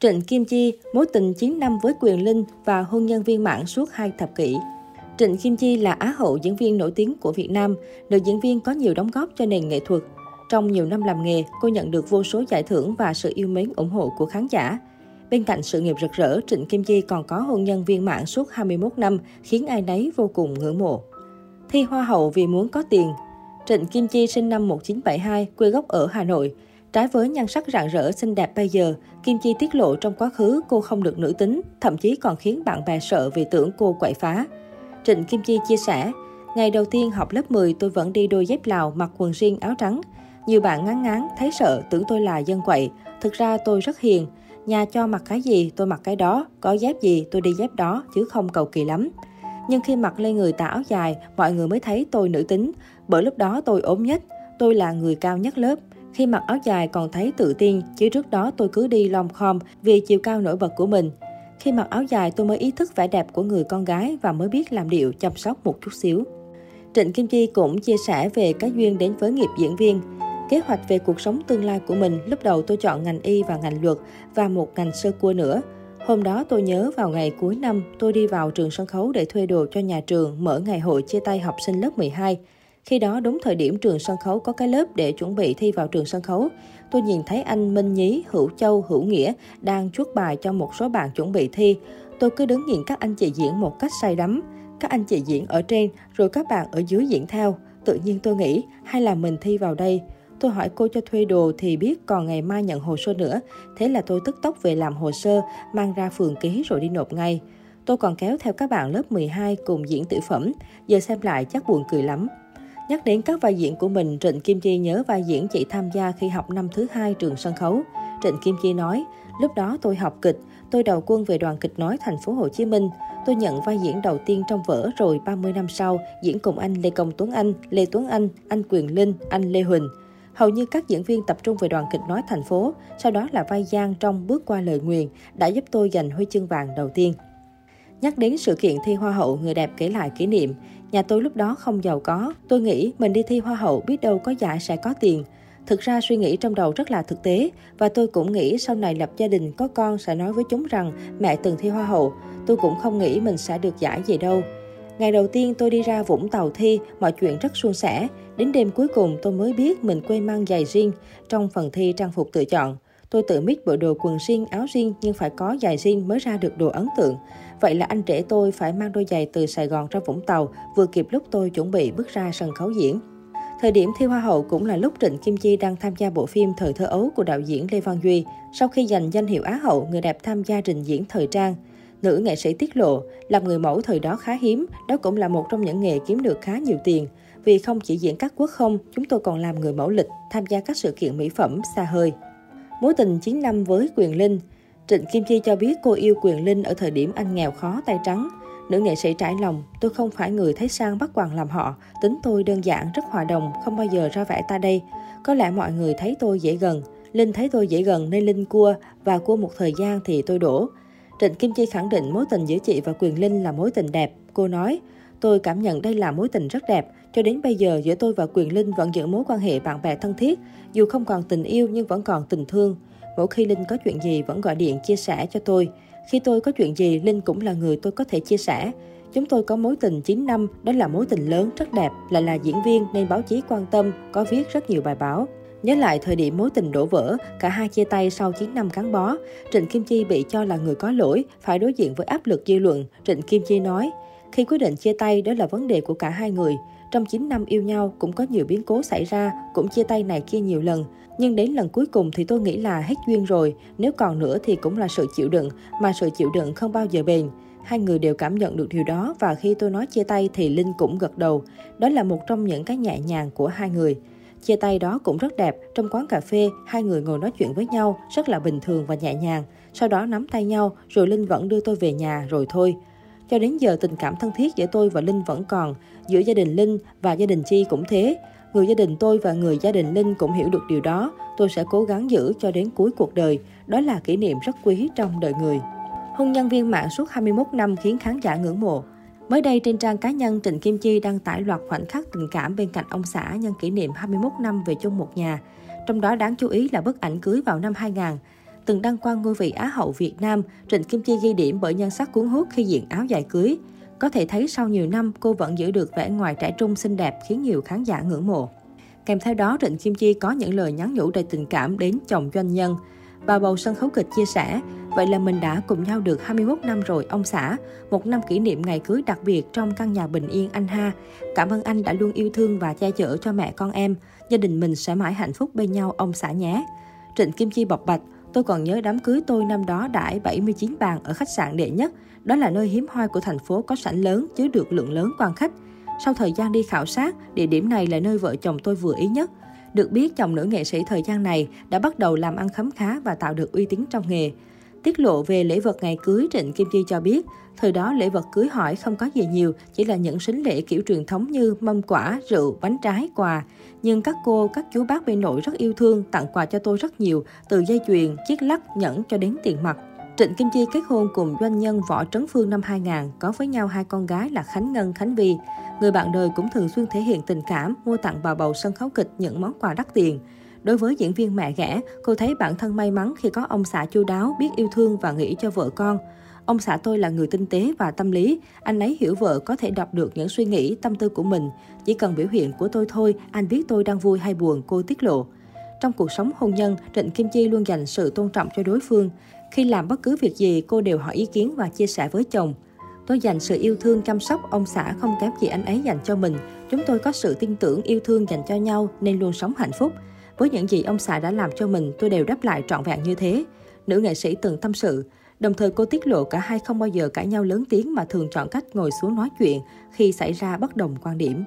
Trịnh Kim Chi, mối tình 9 năm với Quyền Linh và hôn nhân viên mạng suốt 2 thập kỷ. Trịnh Kim Chi là Á hậu diễn viên nổi tiếng của Việt Nam, nữ diễn viên có nhiều đóng góp cho nền nghệ thuật. Trong nhiều năm làm nghề, cô nhận được vô số giải thưởng và sự yêu mến ủng hộ của khán giả. Bên cạnh sự nghiệp rực rỡ, Trịnh Kim Chi còn có hôn nhân viên mãn suốt 21 năm, khiến ai nấy vô cùng ngưỡng mộ. Thi Hoa hậu vì muốn có tiền Trịnh Kim Chi sinh năm 1972, quê gốc ở Hà Nội. Trái với nhan sắc rạng rỡ xinh đẹp bây giờ, Kim Chi tiết lộ trong quá khứ cô không được nữ tính, thậm chí còn khiến bạn bè sợ vì tưởng cô quậy phá. Trịnh Kim Chi chia sẻ, ngày đầu tiên học lớp 10 tôi vẫn đi đôi dép lào mặc quần riêng, áo trắng. Nhiều bạn ngán ngán, thấy sợ, tưởng tôi là dân quậy. Thực ra tôi rất hiền. Nhà cho mặc cái gì, tôi mặc cái đó. Có dép gì, tôi đi dép đó, chứ không cầu kỳ lắm. Nhưng khi mặc lên người tà áo dài, mọi người mới thấy tôi nữ tính. Bởi lúc đó tôi ốm nhất, tôi là người cao nhất lớp. Khi mặc áo dài còn thấy tự tin, chứ trước đó tôi cứ đi lom khom vì chiều cao nổi bật của mình. Khi mặc áo dài tôi mới ý thức vẻ đẹp của người con gái và mới biết làm điệu chăm sóc một chút xíu. Trịnh Kim Chi cũng chia sẻ về cái duyên đến với nghiệp diễn viên. Kế hoạch về cuộc sống tương lai của mình, lúc đầu tôi chọn ngành y và ngành luật và một ngành sơ cua nữa. Hôm đó tôi nhớ vào ngày cuối năm, tôi đi vào trường sân khấu để thuê đồ cho nhà trường mở ngày hội chia tay học sinh lớp 12. Khi đó đúng thời điểm trường sân khấu có cái lớp để chuẩn bị thi vào trường sân khấu. Tôi nhìn thấy anh Minh Nhí, Hữu Châu, Hữu Nghĩa đang chuốt bài cho một số bạn chuẩn bị thi. Tôi cứ đứng nhìn các anh chị diễn một cách say đắm. Các anh chị diễn ở trên, rồi các bạn ở dưới diễn theo. Tự nhiên tôi nghĩ, hay là mình thi vào đây. Tôi hỏi cô cho thuê đồ thì biết còn ngày mai nhận hồ sơ nữa. Thế là tôi tức tốc về làm hồ sơ, mang ra phường ký rồi đi nộp ngay. Tôi còn kéo theo các bạn lớp 12 cùng diễn tử phẩm. Giờ xem lại chắc buồn cười lắm. Nhắc đến các vai diễn của mình, Trịnh Kim Chi nhớ vai diễn chị tham gia khi học năm thứ hai trường sân khấu. Trịnh Kim Chi nói, lúc đó tôi học kịch, tôi đầu quân về đoàn kịch nói thành phố Hồ Chí Minh. Tôi nhận vai diễn đầu tiên trong vở rồi 30 năm sau diễn cùng anh Lê Công Tuấn Anh, Lê Tuấn Anh, anh Quyền Linh, anh Lê Huỳnh. Hầu như các diễn viên tập trung về đoàn kịch nói thành phố, sau đó là vai Giang trong Bước qua lời nguyền đã giúp tôi giành huy chương vàng đầu tiên. Nhắc đến sự kiện thi Hoa hậu, người đẹp kể lại kỷ niệm. Nhà tôi lúc đó không giàu có. Tôi nghĩ mình đi thi Hoa hậu biết đâu có giải sẽ có tiền. Thực ra suy nghĩ trong đầu rất là thực tế và tôi cũng nghĩ sau này lập gia đình có con sẽ nói với chúng rằng mẹ từng thi Hoa hậu. Tôi cũng không nghĩ mình sẽ được giải gì đâu. Ngày đầu tiên tôi đi ra Vũng Tàu thi, mọi chuyện rất suôn sẻ. Đến đêm cuối cùng tôi mới biết mình quên mang giày riêng trong phần thi trang phục tự chọn. Tôi tự mít bộ đồ quần riêng, áo riêng nhưng phải có giày riêng mới ra được đồ ấn tượng. Vậy là anh trẻ tôi phải mang đôi giày từ Sài Gòn ra Vũng Tàu, vừa kịp lúc tôi chuẩn bị bước ra sân khấu diễn. Thời điểm thi Hoa hậu cũng là lúc Trịnh Kim Chi đang tham gia bộ phim Thời thơ ấu của đạo diễn Lê Văn Duy. Sau khi giành danh hiệu Á hậu, người đẹp tham gia trình diễn thời trang. Nữ nghệ sĩ tiết lộ, làm người mẫu thời đó khá hiếm, đó cũng là một trong những nghề kiếm được khá nhiều tiền. Vì không chỉ diễn các quốc không, chúng tôi còn làm người mẫu lịch, tham gia các sự kiện mỹ phẩm xa hơi. Mối tình 9 năm với Quyền Linh Trịnh Kim Chi cho biết cô yêu Quyền Linh ở thời điểm anh nghèo khó tay trắng. Nữ nghệ sĩ trải lòng, tôi không phải người thấy sang bắt quàng làm họ. Tính tôi đơn giản, rất hòa đồng, không bao giờ ra vẻ ta đây. Có lẽ mọi người thấy tôi dễ gần. Linh thấy tôi dễ gần nên Linh cua, và cua một thời gian thì tôi đổ. Trịnh Kim Chi khẳng định mối tình giữa chị và Quyền Linh là mối tình đẹp. Cô nói, tôi cảm nhận đây là mối tình rất đẹp. Cho đến bây giờ giữa tôi và Quyền Linh vẫn giữ mối quan hệ bạn bè thân thiết. Dù không còn tình yêu nhưng vẫn còn tình thương. Mỗi khi Linh có chuyện gì vẫn gọi điện chia sẻ cho tôi. Khi tôi có chuyện gì, Linh cũng là người tôi có thể chia sẻ. Chúng tôi có mối tình 9 năm, đó là mối tình lớn, rất đẹp, lại là diễn viên nên báo chí quan tâm, có viết rất nhiều bài báo. Nhớ lại thời điểm mối tình đổ vỡ, cả hai chia tay sau 9 năm gắn bó. Trịnh Kim Chi bị cho là người có lỗi, phải đối diện với áp lực dư luận. Trịnh Kim Chi nói, khi quyết định chia tay đó là vấn đề của cả hai người. Trong 9 năm yêu nhau cũng có nhiều biến cố xảy ra, cũng chia tay này kia nhiều lần. Nhưng đến lần cuối cùng thì tôi nghĩ là hết duyên rồi, nếu còn nữa thì cũng là sự chịu đựng, mà sự chịu đựng không bao giờ bền. Hai người đều cảm nhận được điều đó và khi tôi nói chia tay thì Linh cũng gật đầu. Đó là một trong những cái nhẹ nhàng của hai người. Chia tay đó cũng rất đẹp, trong quán cà phê, hai người ngồi nói chuyện với nhau, rất là bình thường và nhẹ nhàng. Sau đó nắm tay nhau, rồi Linh vẫn đưa tôi về nhà, rồi thôi. Cho đến giờ tình cảm thân thiết giữa tôi và Linh vẫn còn, giữa gia đình Linh và gia đình Chi cũng thế. Người gia đình tôi và người gia đình Linh cũng hiểu được điều đó. Tôi sẽ cố gắng giữ cho đến cuối cuộc đời. Đó là kỷ niệm rất quý trong đời người. Hôn nhân viên mạng suốt 21 năm khiến khán giả ngưỡng mộ. Mới đây trên trang cá nhân, Trịnh Kim Chi đăng tải loạt khoảnh khắc tình cảm bên cạnh ông xã nhân kỷ niệm 21 năm về chung một nhà. Trong đó đáng chú ý là bức ảnh cưới vào năm 2000 từng đăng quang ngôi vị Á hậu Việt Nam, Trịnh Kim Chi ghi điểm bởi nhan sắc cuốn hút khi diện áo dài cưới. Có thể thấy sau nhiều năm, cô vẫn giữ được vẻ ngoài trẻ trung xinh đẹp khiến nhiều khán giả ngưỡng mộ. Kèm theo đó, Trịnh Kim Chi có những lời nhắn nhủ đầy tình cảm đến chồng doanh nhân. Bà bầu sân khấu kịch chia sẻ, vậy là mình đã cùng nhau được 21 năm rồi ông xã, một năm kỷ niệm ngày cưới đặc biệt trong căn nhà bình yên anh ha. Cảm ơn anh đã luôn yêu thương và che chở cho mẹ con em, gia đình mình sẽ mãi hạnh phúc bên nhau ông xã nhé. Trịnh Kim Chi bộc bạch, tôi còn nhớ đám cưới tôi năm đó đãi 79 bàn ở khách sạn đệ nhất. Đó là nơi hiếm hoi của thành phố có sảnh lớn chứa được lượng lớn quan khách. Sau thời gian đi khảo sát, địa điểm này là nơi vợ chồng tôi vừa ý nhất. Được biết, chồng nữ nghệ sĩ thời gian này đã bắt đầu làm ăn khấm khá và tạo được uy tín trong nghề. Tiết lộ về lễ vật ngày cưới, Trịnh Kim Chi cho biết, thời đó lễ vật cưới hỏi không có gì nhiều, chỉ là những sính lễ kiểu truyền thống như mâm quả, rượu, bánh trái, quà. Nhưng các cô, các chú bác bên nội rất yêu thương, tặng quà cho tôi rất nhiều, từ dây chuyền, chiếc lắc, nhẫn cho đến tiền mặt. Trịnh Kim Chi kết hôn cùng doanh nhân Võ Trấn Phương năm 2000, có với nhau hai con gái là Khánh Ngân, Khánh Vi. Người bạn đời cũng thường xuyên thể hiện tình cảm, mua tặng bà bầu sân khấu kịch những món quà đắt tiền. Đối với diễn viên mẹ ghẻ, cô thấy bản thân may mắn khi có ông xã chu đáo, biết yêu thương và nghĩ cho vợ con. Ông xã tôi là người tinh tế và tâm lý, anh ấy hiểu vợ có thể đọc được những suy nghĩ, tâm tư của mình. Chỉ cần biểu hiện của tôi thôi, anh biết tôi đang vui hay buồn, cô tiết lộ. Trong cuộc sống hôn nhân, Trịnh Kim Chi luôn dành sự tôn trọng cho đối phương. Khi làm bất cứ việc gì, cô đều hỏi ý kiến và chia sẻ với chồng. Tôi dành sự yêu thương chăm sóc ông xã không kém gì anh ấy dành cho mình. Chúng tôi có sự tin tưởng yêu thương dành cho nhau nên luôn sống hạnh phúc. Với những gì ông xã đã làm cho mình, tôi đều đáp lại trọn vẹn như thế. Nữ nghệ sĩ từng tâm sự. Đồng thời cô tiết lộ cả hai không bao giờ cãi nhau lớn tiếng mà thường chọn cách ngồi xuống nói chuyện khi xảy ra bất đồng quan điểm.